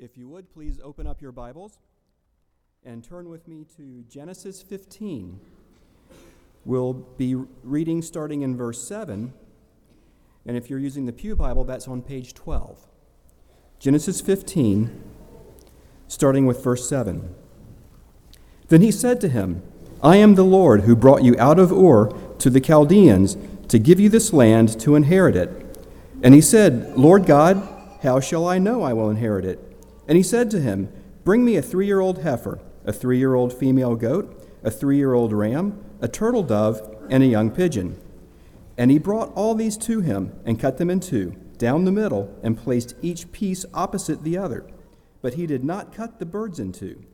If you would, please open up your Bibles and turn with me to Genesis 15. We'll be reading starting in verse 7, and if you're using the Pew Bible, that's on page 12. Genesis 15, starting with verse 7. Then he said to him, I am the Lord who brought you out of Ur to the Chaldeans to give you this land to inherit it. And he said, Lord God, how shall I know I will inherit it? And he said to him, Bring me a three year old heifer, a three year old female goat, a three year old ram, a turtle dove, and a young pigeon. And he brought all these to him, and cut them in two, down the middle, and placed each piece opposite the other. But he did not cut the birds in two.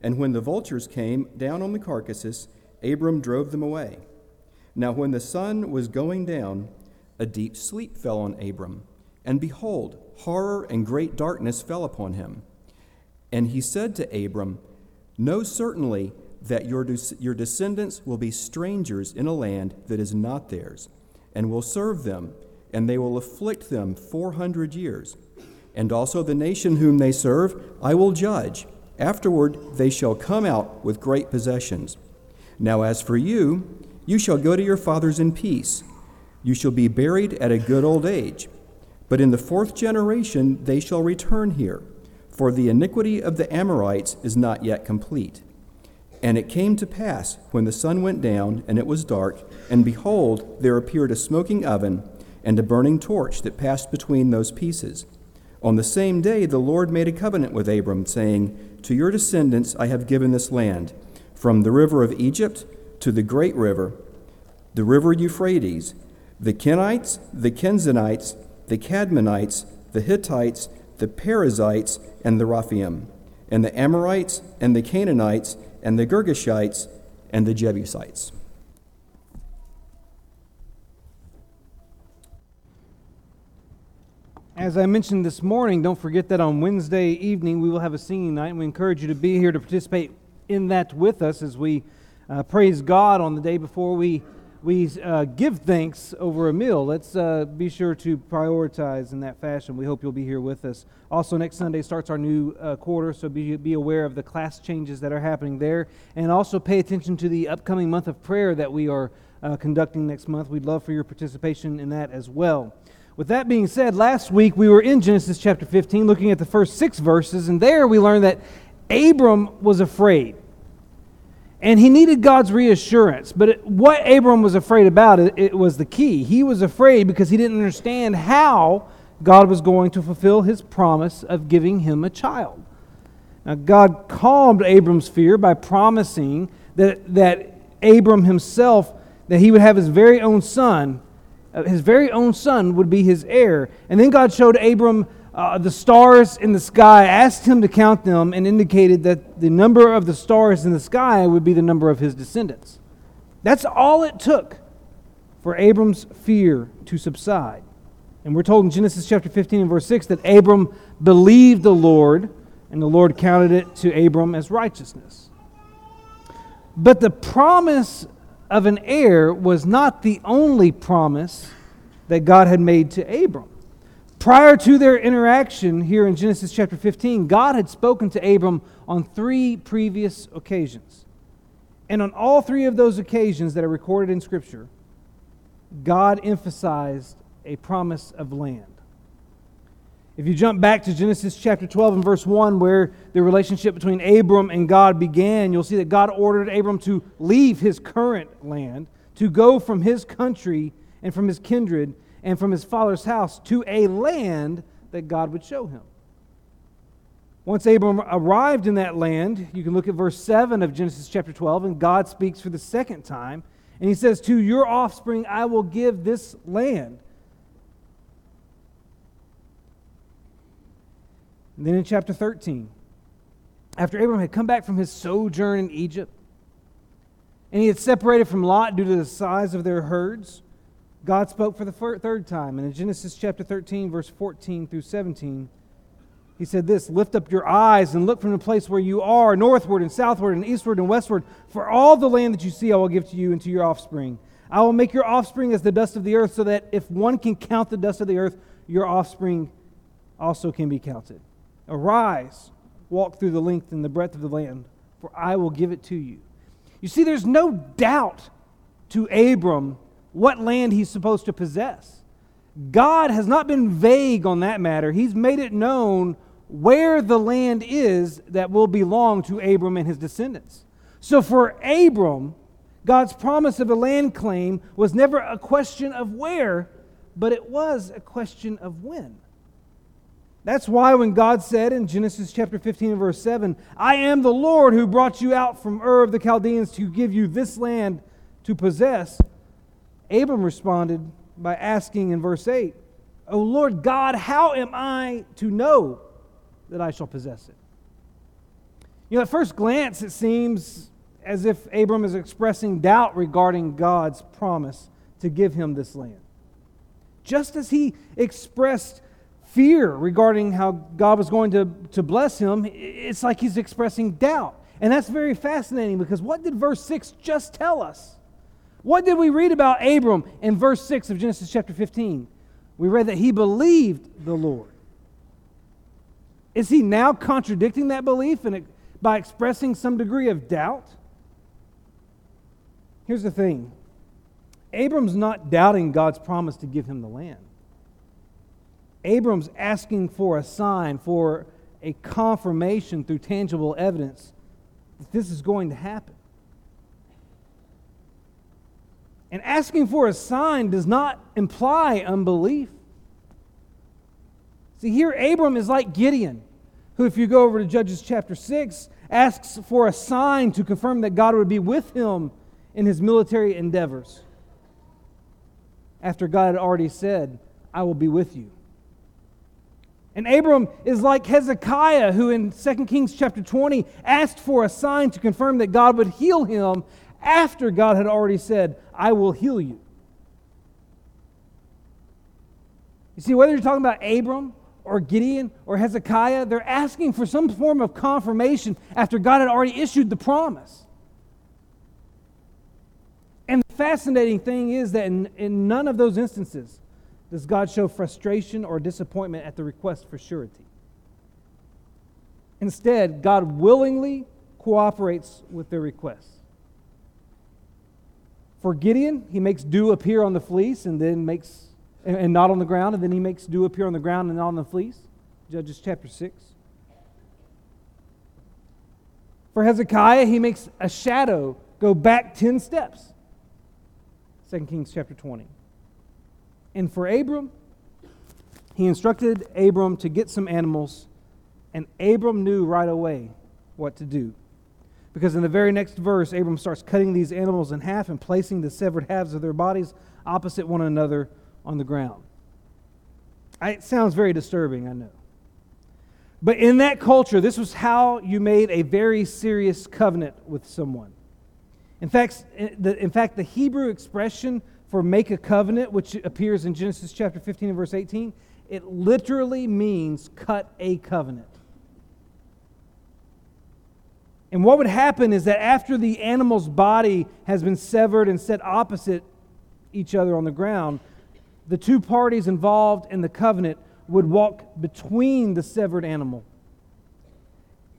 And when the vultures came down on the carcasses, Abram drove them away. Now, when the sun was going down, a deep sleep fell on Abram, and behold, horror and great darkness fell upon him. And he said to Abram, Know certainly that your, your descendants will be strangers in a land that is not theirs, and will serve them, and they will afflict them four hundred years. And also the nation whom they serve I will judge. Afterward they shall come out with great possessions. Now as for you, you shall go to your fathers in peace. You shall be buried at a good old age. But in the fourth generation they shall return here, for the iniquity of the Amorites is not yet complete. And it came to pass, when the sun went down, and it was dark, and behold, there appeared a smoking oven and a burning torch that passed between those pieces. On the same day the Lord made a covenant with Abram, saying, To your descendants I have given this land, from the river of Egypt to the great river, the river Euphrates, the Kenites, the Kenezzites, the Kadmonites, the Hittites, the Perizzites, and the Rephaim, and the Amorites, and the Canaanites, and the Girgashites, and the Jebusites. As I mentioned this morning, don't forget that on Wednesday evening we will have a singing night, and we encourage you to be here to participate in that with us as we uh, praise God on the day before we we uh, give thanks over a meal. Let's uh, be sure to prioritize in that fashion. We hope you'll be here with us. Also, next Sunday starts our new uh, quarter, so be, be aware of the class changes that are happening there. And also pay attention to the upcoming month of prayer that we are uh, conducting next month. We'd love for your participation in that as well. With that being said, last week we were in Genesis chapter 15 looking at the first six verses, and there we learned that Abram was afraid and he needed God's reassurance. But it, what Abram was afraid about, it, it was the key. He was afraid because he didn't understand how God was going to fulfill his promise of giving him a child. Now, God calmed Abram's fear by promising that, that Abram himself, that he would have his very own son, uh, his very own son would be his heir. And then God showed Abram uh, the stars in the sky, asked him to count them, and indicated that the number of the stars in the sky would be the number of his descendants. That's all it took for Abram's fear to subside. And we're told in Genesis chapter 15 and verse 6 that Abram believed the Lord, and the Lord counted it to Abram as righteousness. But the promise of an heir was not the only promise that God had made to Abram. Prior to their interaction here in Genesis chapter 15, God had spoken to Abram on three previous occasions. And on all three of those occasions that are recorded in Scripture, God emphasized a promise of land. If you jump back to Genesis chapter 12 and verse 1, where the relationship between Abram and God began, you'll see that God ordered Abram to leave his current land, to go from his country and from his kindred and from his father's house to a land that God would show him. Once Abram arrived in that land, you can look at verse 7 of Genesis chapter 12, and God speaks for the second time. And he says, To your offspring I will give this land. And then in chapter 13, after Abram had come back from his sojourn in Egypt, and he had separated from Lot due to the size of their herds, God spoke for the third time. And in Genesis chapter 13, verse 14 through 17, he said this Lift up your eyes and look from the place where you are, northward and southward and eastward and westward. For all the land that you see, I will give to you and to your offspring. I will make your offspring as the dust of the earth, so that if one can count the dust of the earth, your offspring also can be counted. Arise, walk through the length and the breadth of the land, for I will give it to you. You see, there's no doubt to Abram what land he's supposed to possess. God has not been vague on that matter. He's made it known where the land is that will belong to Abram and his descendants. So for Abram, God's promise of a land claim was never a question of where, but it was a question of when. That's why when God said in Genesis chapter 15 and verse 7, I am the Lord who brought you out from Ur of the Chaldeans to give you this land to possess, Abram responded by asking in verse 8, O Lord God, how am I to know that I shall possess it? You know, at first glance, it seems as if Abram is expressing doubt regarding God's promise to give him this land. Just as he expressed fear regarding how God was going to, to bless him, it's like he's expressing doubt. And that's very fascinating because what did verse 6 just tell us? What did we read about Abram in verse 6 of Genesis chapter 15? We read that he believed the Lord. Is he now contradicting that belief and by expressing some degree of doubt? Here's the thing Abram's not doubting God's promise to give him the land. Abram's asking for a sign, for a confirmation through tangible evidence that this is going to happen. And asking for a sign does not imply unbelief. See, here Abram is like Gideon, who, if you go over to Judges chapter 6, asks for a sign to confirm that God would be with him in his military endeavors. After God had already said, I will be with you. And Abram is like Hezekiah, who in 2 Kings chapter 20 asked for a sign to confirm that God would heal him after God had already said, I will heal you. You see, whether you're talking about Abram or Gideon or Hezekiah, they're asking for some form of confirmation after God had already issued the promise. And the fascinating thing is that in, in none of those instances does God show frustration or disappointment at the request for surety. Instead, God willingly cooperates with their requests. For Gideon, he makes dew appear on the fleece and then makes and not on the ground, and then he makes dew appear on the ground and not on the fleece. Judges chapter 6. For Hezekiah, he makes a shadow go back 10 steps. 2 Kings chapter 20. And for Abram, he instructed Abram to get some animals, and Abram knew right away what to do. Because in the very next verse, Abram starts cutting these animals in half and placing the severed halves of their bodies opposite one another on the ground. It sounds very disturbing, I know. But in that culture, this was how you made a very serious covenant with someone. In fact, eh, in fact, the Hebrew expression for make a covenant, which appears in Genesis chapter 15 and verse 18, it literally means cut a covenant. And what would happen is that after the animal's body has been severed and set opposite each other on the ground, the two parties involved in the covenant would walk between the severed animal.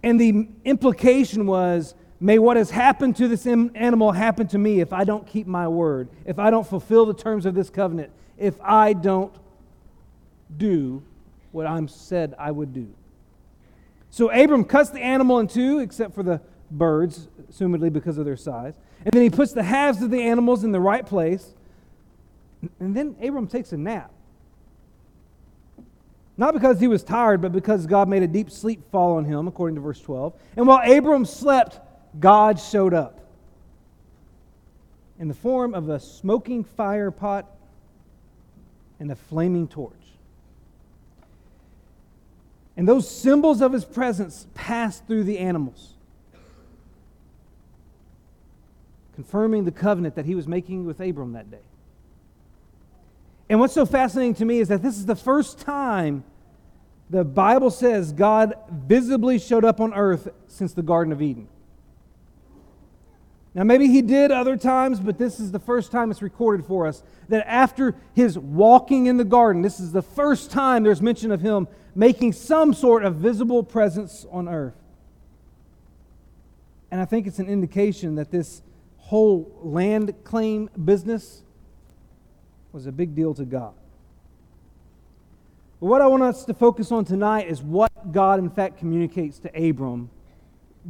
And the implication was May what has happened to this animal happen to me if I don't keep my word, if I don't fulfill the terms of this covenant, if I don't do what I'm said I would do. So Abram cuts the animal in two, except for the birds, assumedly because of their size. And then he puts the halves of the animals in the right place. And then Abram takes a nap. Not because he was tired, but because God made a deep sleep fall on him, according to verse 12. And while Abram slept, God showed up in the form of a smoking fire pot and a flaming torch. And those symbols of his presence passed through the animals, confirming the covenant that he was making with Abram that day. And what's so fascinating to me is that this is the first time the Bible says God visibly showed up on earth since the Garden of Eden. Now, maybe he did other times, but this is the first time it's recorded for us that after his walking in the garden, this is the first time there's mention of him making some sort of visible presence on earth. And I think it's an indication that this whole land claim business was a big deal to God. But what I want us to focus on tonight is what God, in fact, communicates to Abram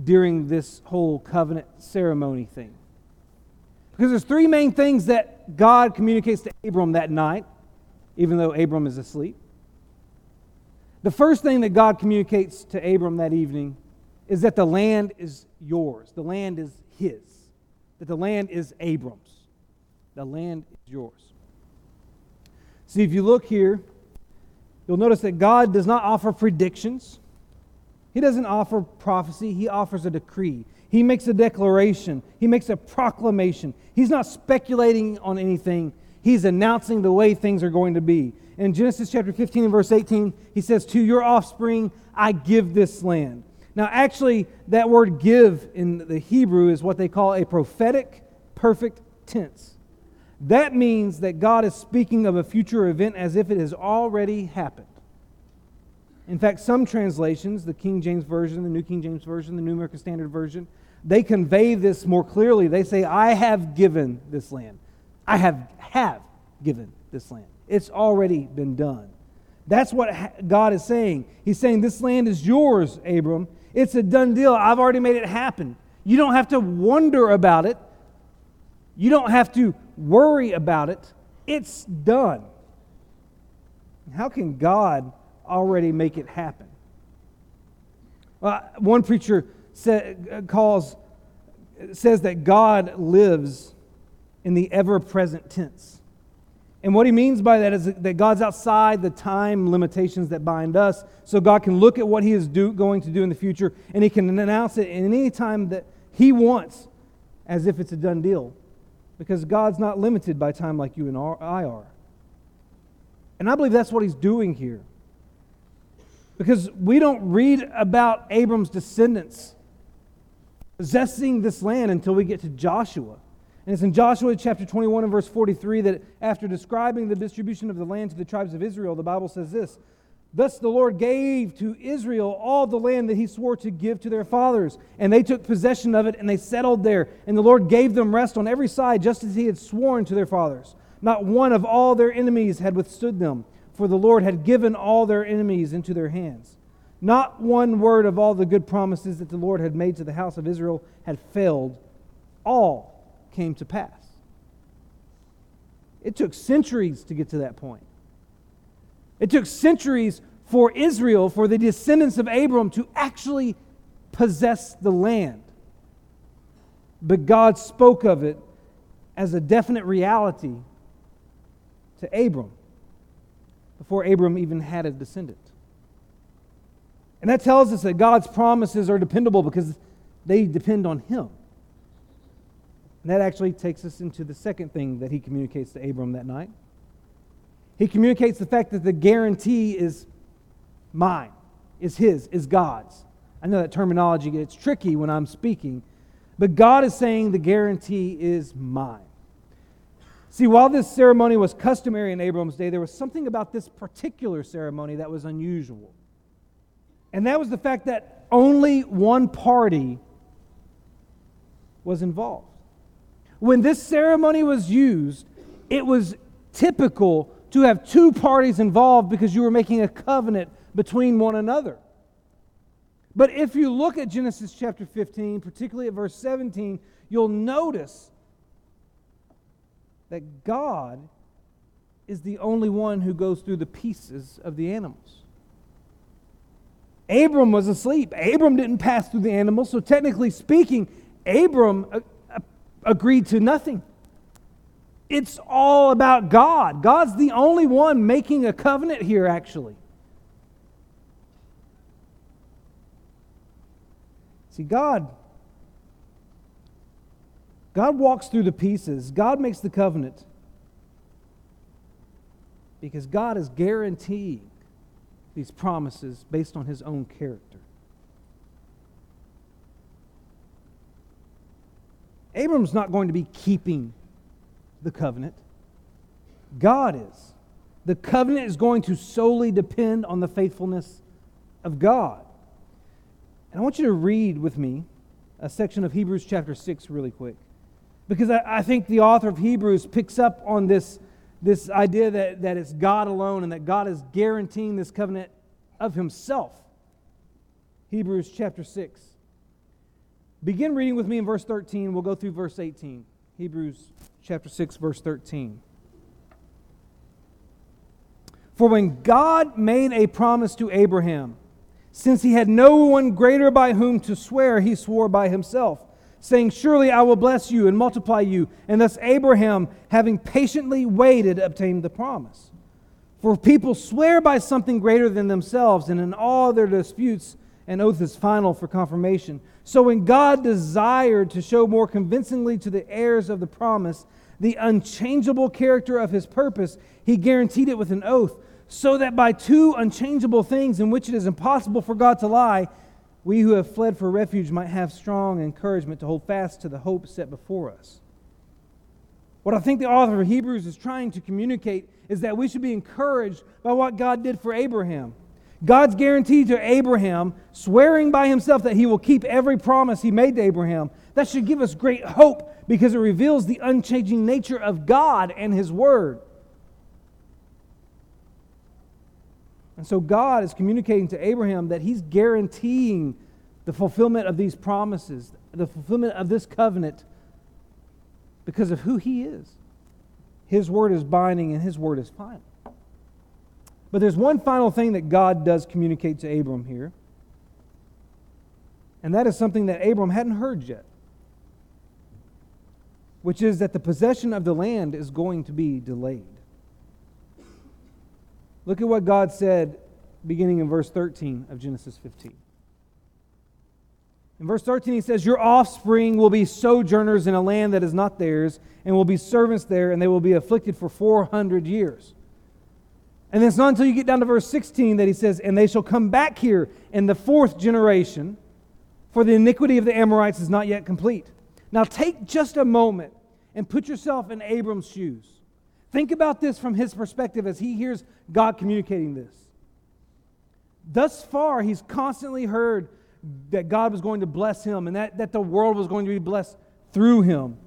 during this whole covenant ceremony thing. Because there's three main things that God communicates to Abram that night, even though Abram is asleep. The first thing that God communicates to Abram that evening is that the land is yours, the land is his, that the land is Abram's. The land is yours. See, if you look here, you'll notice that God does not offer predictions. He doesn't offer prophecy, he offers a decree. He makes a declaration, he makes a proclamation. He's not speculating on anything, he's announcing the way things are going to be. In Genesis chapter 15 and verse 18, he says, To your offspring I give this land. Now, actually, that word give in the Hebrew is what they call a prophetic perfect tense. That means that God is speaking of a future event as if it has already happened. In fact, some translations, the King James Version, the New King James Version, the New American Standard Version, they convey this more clearly. They say, I have given this land. I have, have given this land. It's already been done. That's what God is saying. He's saying, This land is yours, Abram. It's a done deal. I've already made it happen. You don't have to wonder about it, you don't have to worry about it. It's done. How can God already make it happen. Uh, one preacher say, calls, says that God lives in the ever present tense. And what he means by that is that God's outside the time limitations that bind us. So God can look at what he is do, going to do in the future and he can announce it in any time that he wants as if it's a done deal. Because God's not limited by time like you and I are. And I believe that's what he's doing here. Because we don't read about Abram's descendants possessing this land until we get to Joshua. And it's in Joshua chapter 21 and verse 43 that after describing the distribution of the land to the tribes of Israel, the Bible says this Thus the Lord gave to Israel all the land that he swore to give to their fathers. And they took possession of it and they settled there. And the Lord gave them rest on every side, just as he had sworn to their fathers. Not one of all their enemies had withstood them for the Lord had given all their enemies into their hands. Not one word of all the good promises that the Lord had made to the house of Israel had failed. All came to pass. It took centuries to get to that point. It took centuries for Israel, for the descendants of Abram, to actually possess the land. But God spoke of it as a definite reality to Abram before Abram even had a descendant. And that tells us that God's promises are dependable because they depend on Him. And that actually takes us into the second thing that he communicates to Abram that night. He communicates the fact that the guarantee is mine, is his, is God's. I know that terminology gets tricky when I'm speaking, but God is saying the guarantee is mine. See, while this ceremony was customary in Abram's day, there was something about this particular ceremony that was unusual. And that was the fact that only one party was involved. When this ceremony was used, it was typical to have two parties involved because you were making a covenant between one another. But if you look at Genesis chapter 15, particularly at verse 17, you'll notice that God is the only one who goes through the pieces of the animals. Abram was asleep. Abram didn't pass through the animals, so technically speaking, Abram uh, uh, agreed to nothing. It's all about God. God's the only one making a covenant here, actually. See, God God walks through the pieces, God makes the covenant because God is guaranteeing these promises based on his own character. Abram's not going to be keeping the covenant, God is. The covenant is going to solely depend on the faithfulness of God. And I want you to read with me a section of Hebrews chapter 6 really quick. Because I, I, think the author of Hebrews picks up on this, this idea that, that it's God alone and that God is guaranteeing this covenant of himself. Hebrews chapter 6. Begin reading with me in verse 13. We'll go through verse 18. Hebrews chapter 6, verse 13. For when God made a promise to Abraham, since he had no one greater by whom to swear, he swore by himself, saying, Surely I will bless you and multiply you. And thus Abraham, having patiently waited, obtained the promise. For people swear by something greater than themselves, and in all their disputes, an oath is final for confirmation. So when God desired to show more convincingly to the heirs of the promise the unchangeable character of his purpose, he guaranteed it with an oath, so that by two unchangeable things in which it is impossible for God to lie, we who have fled for refuge might have strong encouragement to hold fast to the hope set before us. What I think the author of Hebrews is trying to communicate is that we should be encouraged by what God did for Abraham. God's guarantee to Abraham, swearing by himself that he will keep every promise he made to Abraham, that should give us great hope because it reveals the unchanging nature of God and his word. And so God is communicating to Abraham that he's guaranteeing the fulfillment of these promises, the fulfillment of this covenant because of who he is. His word is binding and his word is final. But there's one final thing that God does communicate to Abram here. And that is something that Abram hadn't heard yet, which is that the possession of the land is going to be delayed. Look at what God said beginning in verse 13 of Genesis 15. In verse 13, he says, Your offspring will be sojourners in a land that is not theirs, and will be servants there, and they will be afflicted for 400 years. And it's not until you get down to verse 16 that he says, And they shall come back here in the fourth generation, for the iniquity of the Amorites is not yet complete. Now take just a moment and put yourself in Abram's shoes. Think about this from his perspective as he hears God communicating this. Thus far, he's constantly heard that God was going to bless him and that, that the world was going to be blessed through him.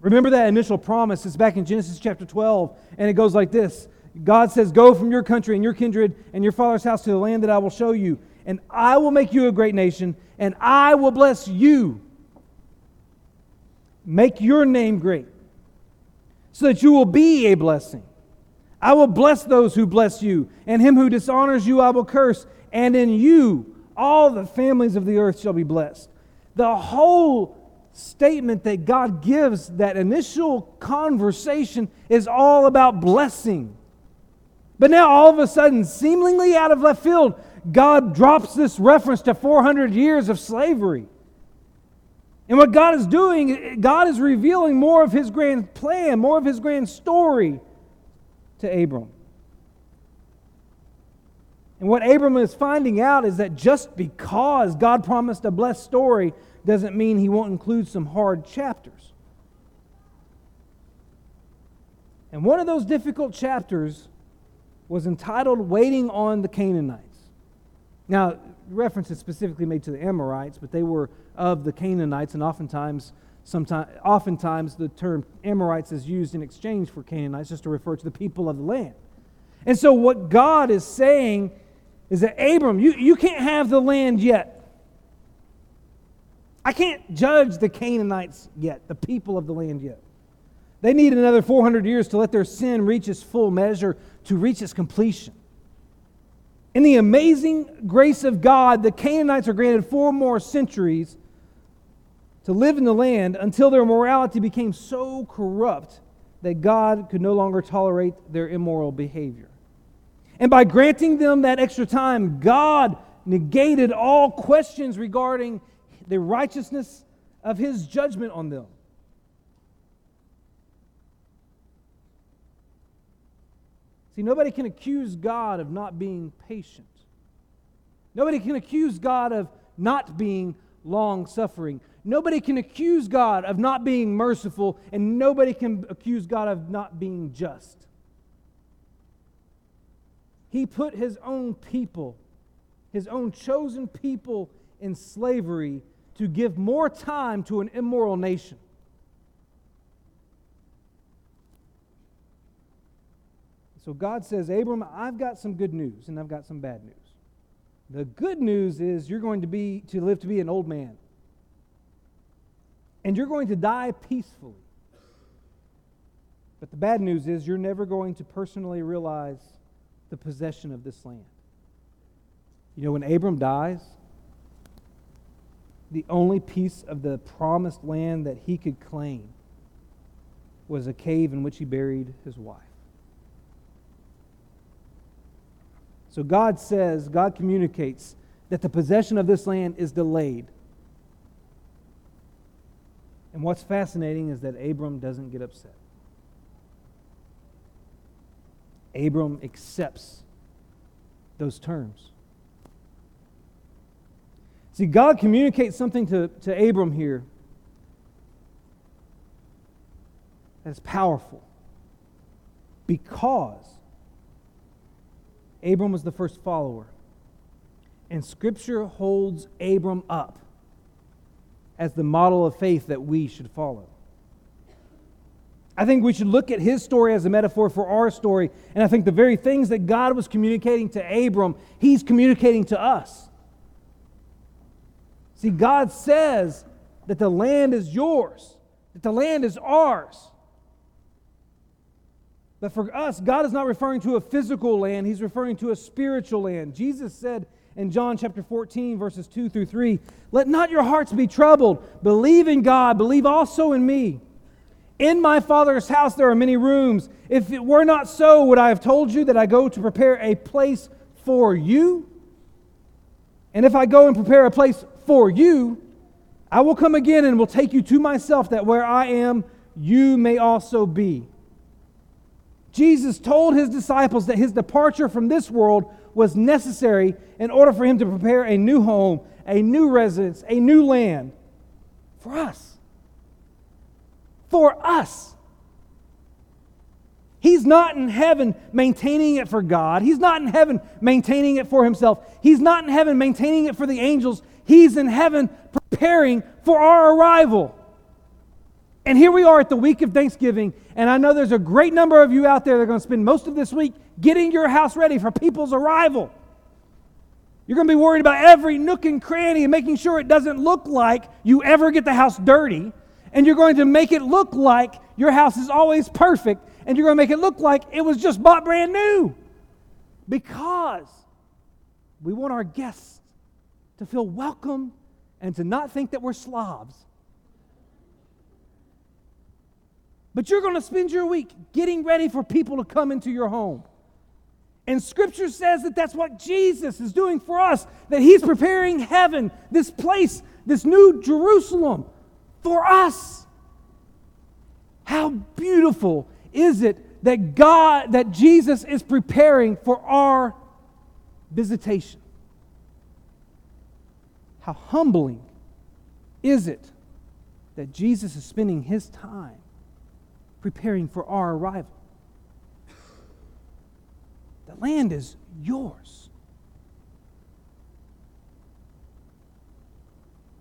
Remember that initial promise It's back in Genesis chapter 12, and it goes like this God says, Go from your country and your kindred and your father's house to the land that I will show you, and I will make you a great nation, and I will bless you. Make your name great, so that you will be a blessing. I will bless those who bless you, and him who dishonors you I will curse, and in you all the families of the earth shall be blessed. The whole statement that God gives, that initial conversation, is all about blessing. But now, all of a sudden, seemingly out of left field, God drops this reference to 400 years of slavery. And what God is doing, God is revealing more of his grand plan, more of his grand story to Abram. And what Abram is finding out is that just because God promised a blessed story doesn't mean he won't include some hard chapters. And one of those difficult chapters was entitled Waiting on the Canaanites. Now, reference is specifically made to the Amorites, but they were of the Canaanites, and oftentimes, sometimes, oftentimes the term Amorites is used in exchange for Canaanites just to refer to the people of the land. And so, what God is saying is that, Abram, you, you can't have the land yet. I can't judge the Canaanites yet, the people of the land yet. They need another 400 years to let their sin reach its full measure to reach its completion. In the amazing grace of God, the Canaanites are granted four more centuries to live in the land until their morality became so corrupt that God could no longer tolerate their immoral behavior. And by granting them that extra time, God negated all questions regarding the righteousness of his judgment on them. See, nobody can accuse God of not being patient. Nobody can accuse God of not being long suffering. Nobody can accuse God of not being merciful, and nobody can accuse God of not being just. He put his own people, his own chosen people, in slavery to give more time to an immoral nation. So God says, Abram, I've got some good news and I've got some bad news. The good news is you're going to be to live to be an old man. And you're going to die peacefully. But the bad news is you're never going to personally realize the possession of this land. You know, when Abram dies, the only piece of the promised land that he could claim was a cave in which he buried his wife. So God says, God communicates that the possession of this land is delayed. And what's fascinating is that Abram doesn't get upset. Abram accepts those terms. See, God communicates something to, to Abram here that's powerful because Abram was the first follower. And Scripture holds Abram up as the model of faith that we should follow. I think we should look at his story as a metaphor for our story. And I think the very things that God was communicating to Abram, he's communicating to us. See, God says that the land is yours, that the land is ours. But for us, God is not referring to a physical land, He's referring to a spiritual land. Jesus said in John chapter 14, verses 2 through 3, Let not your hearts be troubled. Believe in God, believe also in me. In my Father's house there are many rooms. If it were not so, would I have told you that I go to prepare a place for you? And if I go and prepare a place for you, I will come again and will take you to myself, that where I am, you may also be. Jesus told his disciples that his departure from this world was necessary in order for him to prepare a new home, a new residence, a new land for us. For us. He's not in heaven maintaining it for God. He's not in heaven maintaining it for himself. He's not in heaven maintaining it for the angels. He's in heaven preparing for our arrival. And here we are at the week of Thanksgiving, and I know there's a great number of you out there that are going to spend most of this week getting your house ready for people's arrival. You're going to be worried about every nook and cranny and making sure it doesn't look like you ever get the house dirty. And you're going to make it look like your house is always perfect. And you're going to make it look like it was just bought brand new. Because we want our guests to feel welcome and to not think that we're slobs. But you're going to spend your week getting ready for people to come into your home. And scripture says that that's what Jesus is doing for us, that he's preparing heaven, this place, this new Jerusalem for us. How beautiful is it that God, that Jesus is preparing for our visitation? How humbling is it that Jesus is spending his time preparing for our arrival. The land is yours.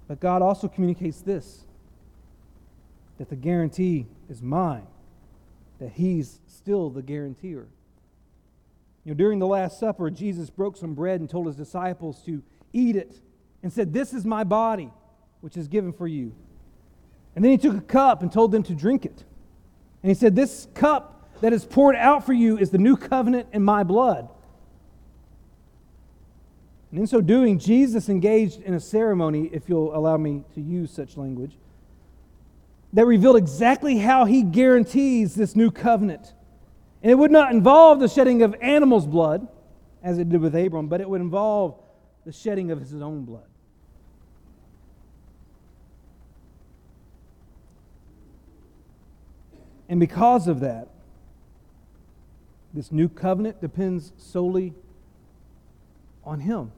But God also communicates this that the guarantee is mine, that He's still the guarantor. You know, during the Last Supper, Jesus broke some bread and told His disciples to eat it and said, This is my body, which is given for you. And then He took a cup and told them to drink it. And he said, This cup that is poured out for you is the new covenant in my blood. And in so doing, Jesus engaged in a ceremony, if you'll allow me to use such language, that revealed exactly how he guarantees this new covenant. And it would not involve the shedding of animals' blood, as it did with Abram, but it would involve the shedding of his own blood. And because of that, this new covenant depends solely on Him.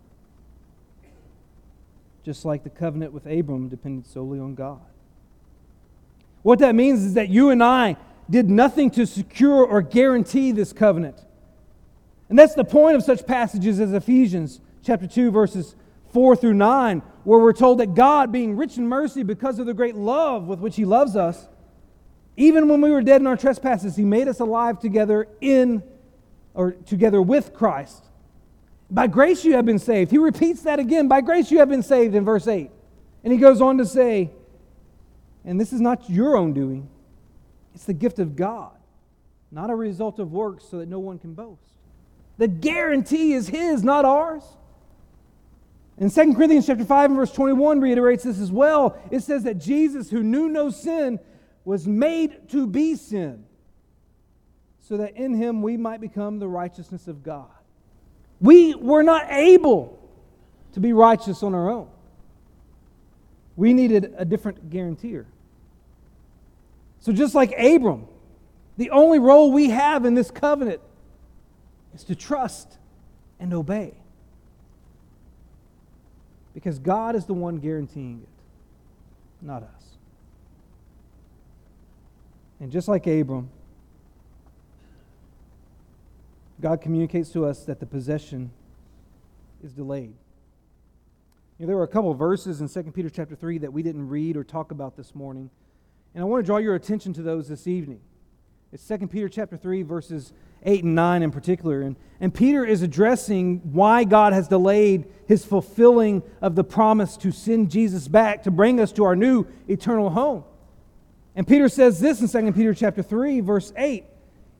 just like the covenant with Abram depended solely on God. What that means is that you and I did nothing to secure or guarantee this covenant. And that's the point of such passages as Ephesians chapter 2 verses 4 through 9 where we're told that God being rich in mercy because of the great love with which he loves us even when we were dead in our trespasses he made us alive together in or together with Christ. By grace you have been saved. He repeats that again. By grace you have been saved in verse 8. And he goes on to say, and this is not your own doing, it's the gift of God, not a result of works so that no one can boast. The guarantee is his, not ours. And 2 Corinthians chapter 5 and verse 21 reiterates this as well. It says that Jesus, who knew no sin, was made to be sin, so that in him we might become the righteousness of God. We were not able to be righteous on our own. We needed a different guarantor. So, just like Abram, the only role we have in this covenant is to trust and obey. Because God is the one guaranteeing it, not us. And just like Abram, God communicates to us that the possession is delayed. You know, there were a couple of verses in 2 Peter chapter 3 that we didn't read or talk about this morning. And I want to draw your attention to those this evening. It's 2 Peter chapter 3, verses 8 and 9 in particular. And, and Peter is addressing why God has delayed his fulfilling of the promise to send Jesus back to bring us to our new eternal home. And Peter says this in 2 Peter chapter 3, verse 8.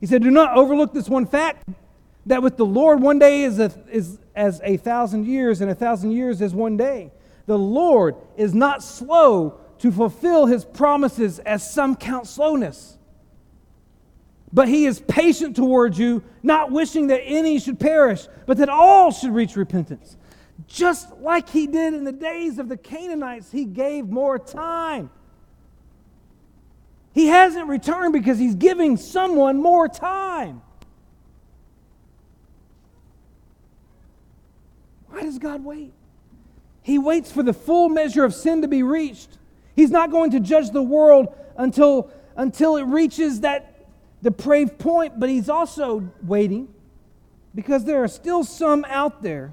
He said, Do not overlook this one fact that with the Lord one day is, a, is as a thousand years, and a thousand years as one day. The Lord is not slow to fulfill his promises, as some count slowness. But he is patient towards you, not wishing that any should perish, but that all should reach repentance. Just like he did in the days of the Canaanites, he gave more time. He hasn't returned because he's giving someone more time. Why does God wait? He waits for the full measure of sin to be reached. He's not going to judge the world until, until it reaches that depraved point, but he's also waiting because there are still some out there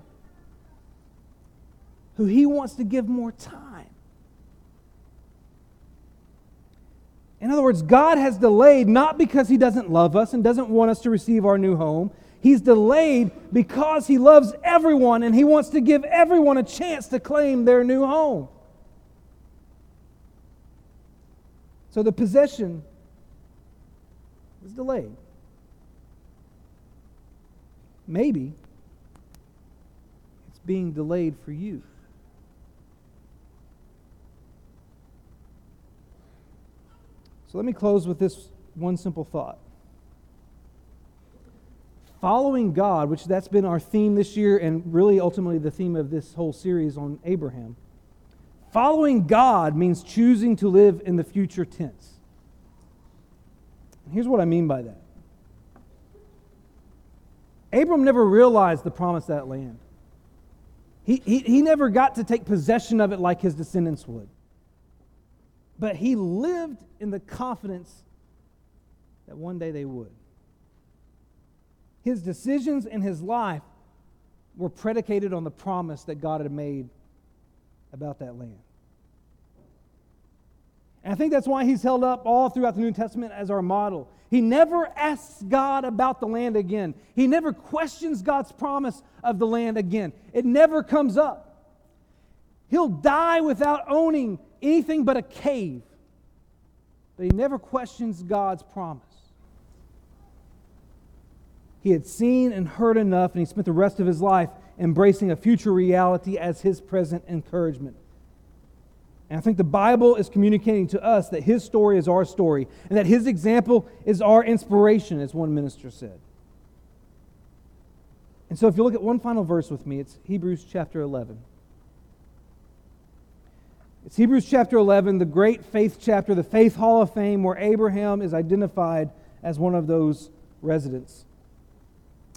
who he wants to give more time. In other words, God has delayed not because he doesn't love us and doesn't want us to receive our new home. He's delayed because he loves everyone and he wants to give everyone a chance to claim their new home. So the possession is delayed. Maybe it's being delayed for you. So let me close with this one simple thought following God, which that's been our theme this year and really ultimately the theme of this whole series on Abraham. Following God means choosing to live in the future tense. And here's what I mean by that. Abram never realized the promise of that land. He, he, he never got to take possession of it like his descendants would. But he lived in the confidence that one day they would. His decisions and his life were predicated on the promise that God had made about that land. And I think that's why he's held up all throughout the New Testament as our model. He never asks God about the land again. He never questions God's promise of the land again. It never comes up. He'll die without owning anything but a cave. But he never questions God's promise. He had seen and heard enough, and he spent the rest of his life embracing a future reality as his present encouragement. And I think the Bible is communicating to us that his story is our story, and that his example is our inspiration, as one minister said. And so, if you look at one final verse with me, it's Hebrews chapter 11. It's Hebrews chapter 11, the great faith chapter, the faith hall of fame, where Abraham is identified as one of those residents.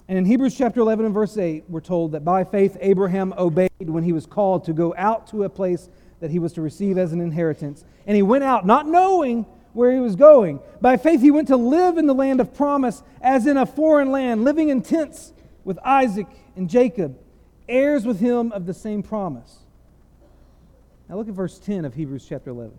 And in Hebrews chapter 11 and verse 8, we're told that by faith Abraham obeyed when he was called to go out to a place that he was to receive as an inheritance. And he went out not knowing where he was going. By faith he went to live in the land of promise as in a foreign land, living in tents with Isaac and Jacob, heirs with him of the same promise. Now look at verse 10 of Hebrews chapter 11.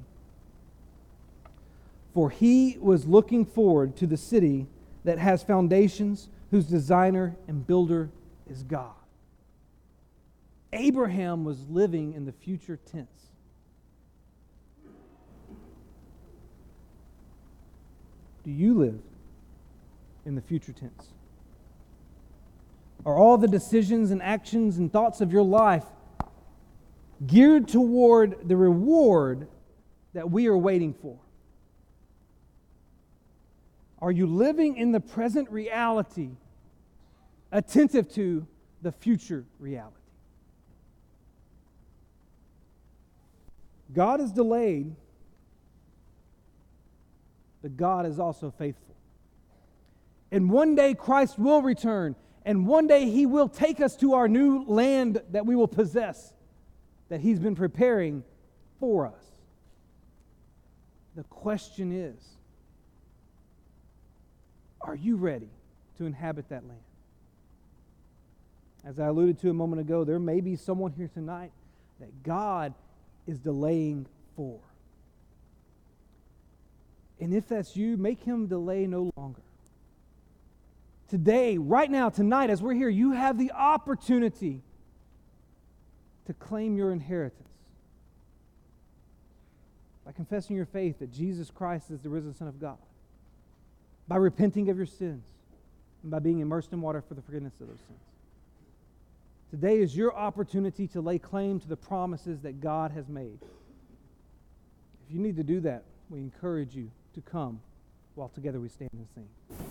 For he was looking forward to the city that has foundations whose designer and builder is God. Abraham was living in the future tense. Do you live in the future tense? Are all the decisions and actions and thoughts of your life geared toward the reward that we are waiting for? Are you living in the present reality, attentive to the future reality? God is delayed, but God is also faithful. And one day Christ will return, and one day He will take us to our new land that we will possess, that He's been preparing for us. The question is are you ready to inhabit that land? As I alluded to a moment ago, there may be someone here tonight that God is delaying for. And if that's you, make him delay no longer. Today, right now, tonight, as we're here, you have the opportunity to claim your inheritance by confessing your faith that Jesus Christ is the risen Son of God by repenting of your sins and by being immersed in water for the forgiveness of those sins. Today is your opportunity to lay claim to the promises that God has made. If you need to do that, we encourage you to come while together we stand and sing.